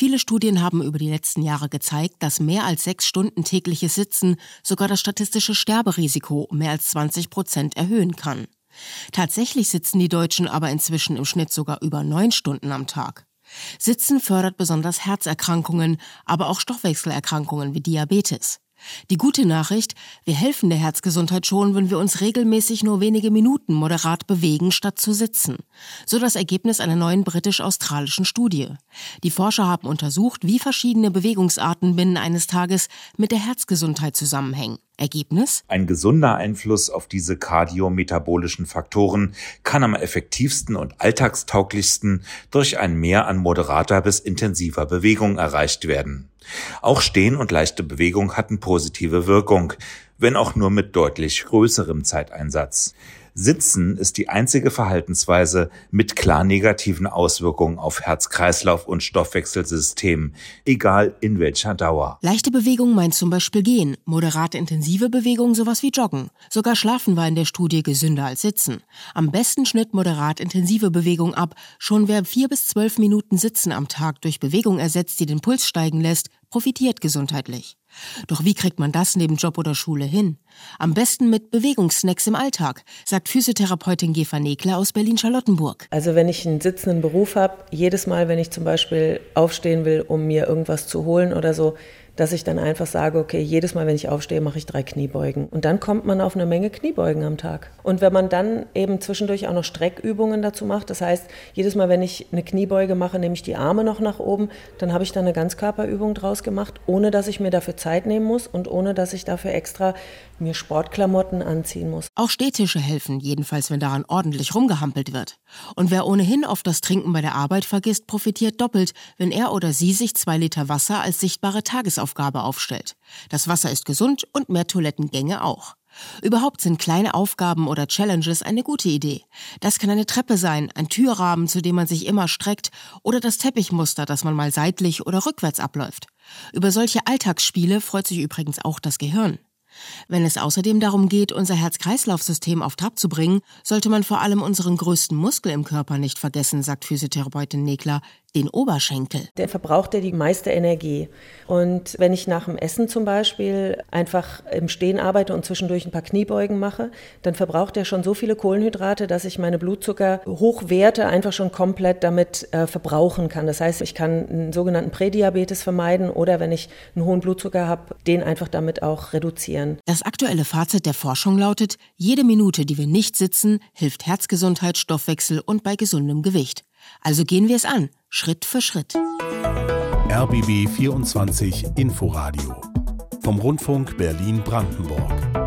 Viele Studien haben über die letzten Jahre gezeigt, dass mehr als sechs Stunden tägliches Sitzen sogar das statistische Sterberisiko um mehr als 20 Prozent erhöhen kann. Tatsächlich sitzen die Deutschen aber inzwischen im Schnitt sogar über neun Stunden am Tag. Sitzen fördert besonders Herzerkrankungen, aber auch Stoffwechselerkrankungen wie Diabetes. Die gute Nachricht, wir helfen der Herzgesundheit schon, wenn wir uns regelmäßig nur wenige Minuten moderat bewegen, statt zu sitzen. So das Ergebnis einer neuen britisch-australischen Studie. Die Forscher haben untersucht, wie verschiedene Bewegungsarten binnen eines Tages mit der Herzgesundheit zusammenhängen. Ergebnis? Ein gesunder Einfluss auf diese kardiometabolischen Faktoren kann am effektivsten und alltagstauglichsten durch ein Mehr an moderater bis intensiver Bewegung erreicht werden. Auch Stehen und leichte Bewegung hatten positive Wirkung, wenn auch nur mit deutlich größerem Zeiteinsatz. Sitzen ist die einzige Verhaltensweise mit klar negativen Auswirkungen auf Herz-Kreislauf und Stoffwechselsystem, egal in welcher Dauer. Leichte Bewegung meint zum Beispiel Gehen, moderate intensive Bewegung sowas wie Joggen. Sogar Schlafen war in der Studie gesünder als Sitzen. Am besten schnitt moderat intensive Bewegung ab. Schon wer vier bis zwölf Minuten Sitzen am Tag durch Bewegung ersetzt, die den Puls steigen lässt, profitiert gesundheitlich. Doch wie kriegt man das neben Job oder Schule hin? Am besten mit Bewegungssnacks im Alltag, sagt Physiotherapeutin Gefa Nekler aus Berlin-Charlottenburg. Also wenn ich einen sitzenden Beruf habe, jedes Mal, wenn ich zum Beispiel aufstehen will, um mir irgendwas zu holen oder so, dass ich dann einfach sage, okay, jedes Mal, wenn ich aufstehe, mache ich drei Kniebeugen. Und dann kommt man auf eine Menge Kniebeugen am Tag. Und wenn man dann eben zwischendurch auch noch Streckübungen dazu macht, das heißt, jedes Mal, wenn ich eine Kniebeuge mache, nehme ich die Arme noch nach oben, dann habe ich da eine Ganzkörperübung draus gemacht, ohne dass ich mir dafür Zeit nehmen muss und ohne dass ich dafür extra mir Sportklamotten anziehen muss. Auch Stehtische helfen, jedenfalls wenn daran ordentlich rumgehampelt wird. Und wer ohnehin oft das Trinken bei der Arbeit vergisst, profitiert doppelt, wenn er oder sie sich zwei Liter Wasser als sichtbare Tagesaufgabe Aufgabe aufstellt. Das Wasser ist gesund und mehr Toilettengänge auch. Überhaupt sind kleine Aufgaben oder Challenges eine gute Idee. Das kann eine Treppe sein, ein Türrahmen, zu dem man sich immer streckt, oder das Teppichmuster, das man mal seitlich oder rückwärts abläuft. Über solche Alltagsspiele freut sich übrigens auch das Gehirn. Wenn es außerdem darum geht, unser Herz-Kreislauf-System auf Trab zu bringen, sollte man vor allem unseren größten Muskel im Körper nicht vergessen, sagt Physiotherapeutin Nekler, den Oberschenkel. Der verbraucht ja die meiste Energie. Und wenn ich nach dem Essen zum Beispiel einfach im Stehen arbeite und zwischendurch ein paar Kniebeugen mache, dann verbraucht er schon so viele Kohlenhydrate, dass ich meine Blutzucker-Hochwerte einfach schon komplett damit äh, verbrauchen kann. Das heißt, ich kann einen sogenannten Prädiabetes vermeiden oder wenn ich einen hohen Blutzucker habe, den einfach damit auch reduzieren. Das aktuelle Fazit der Forschung lautet, jede Minute, die wir nicht sitzen, hilft Herzgesundheit, Stoffwechsel und bei gesundem Gewicht. Also gehen wir es an, Schritt für Schritt. RBB 24 Inforadio vom Rundfunk Berlin-Brandenburg.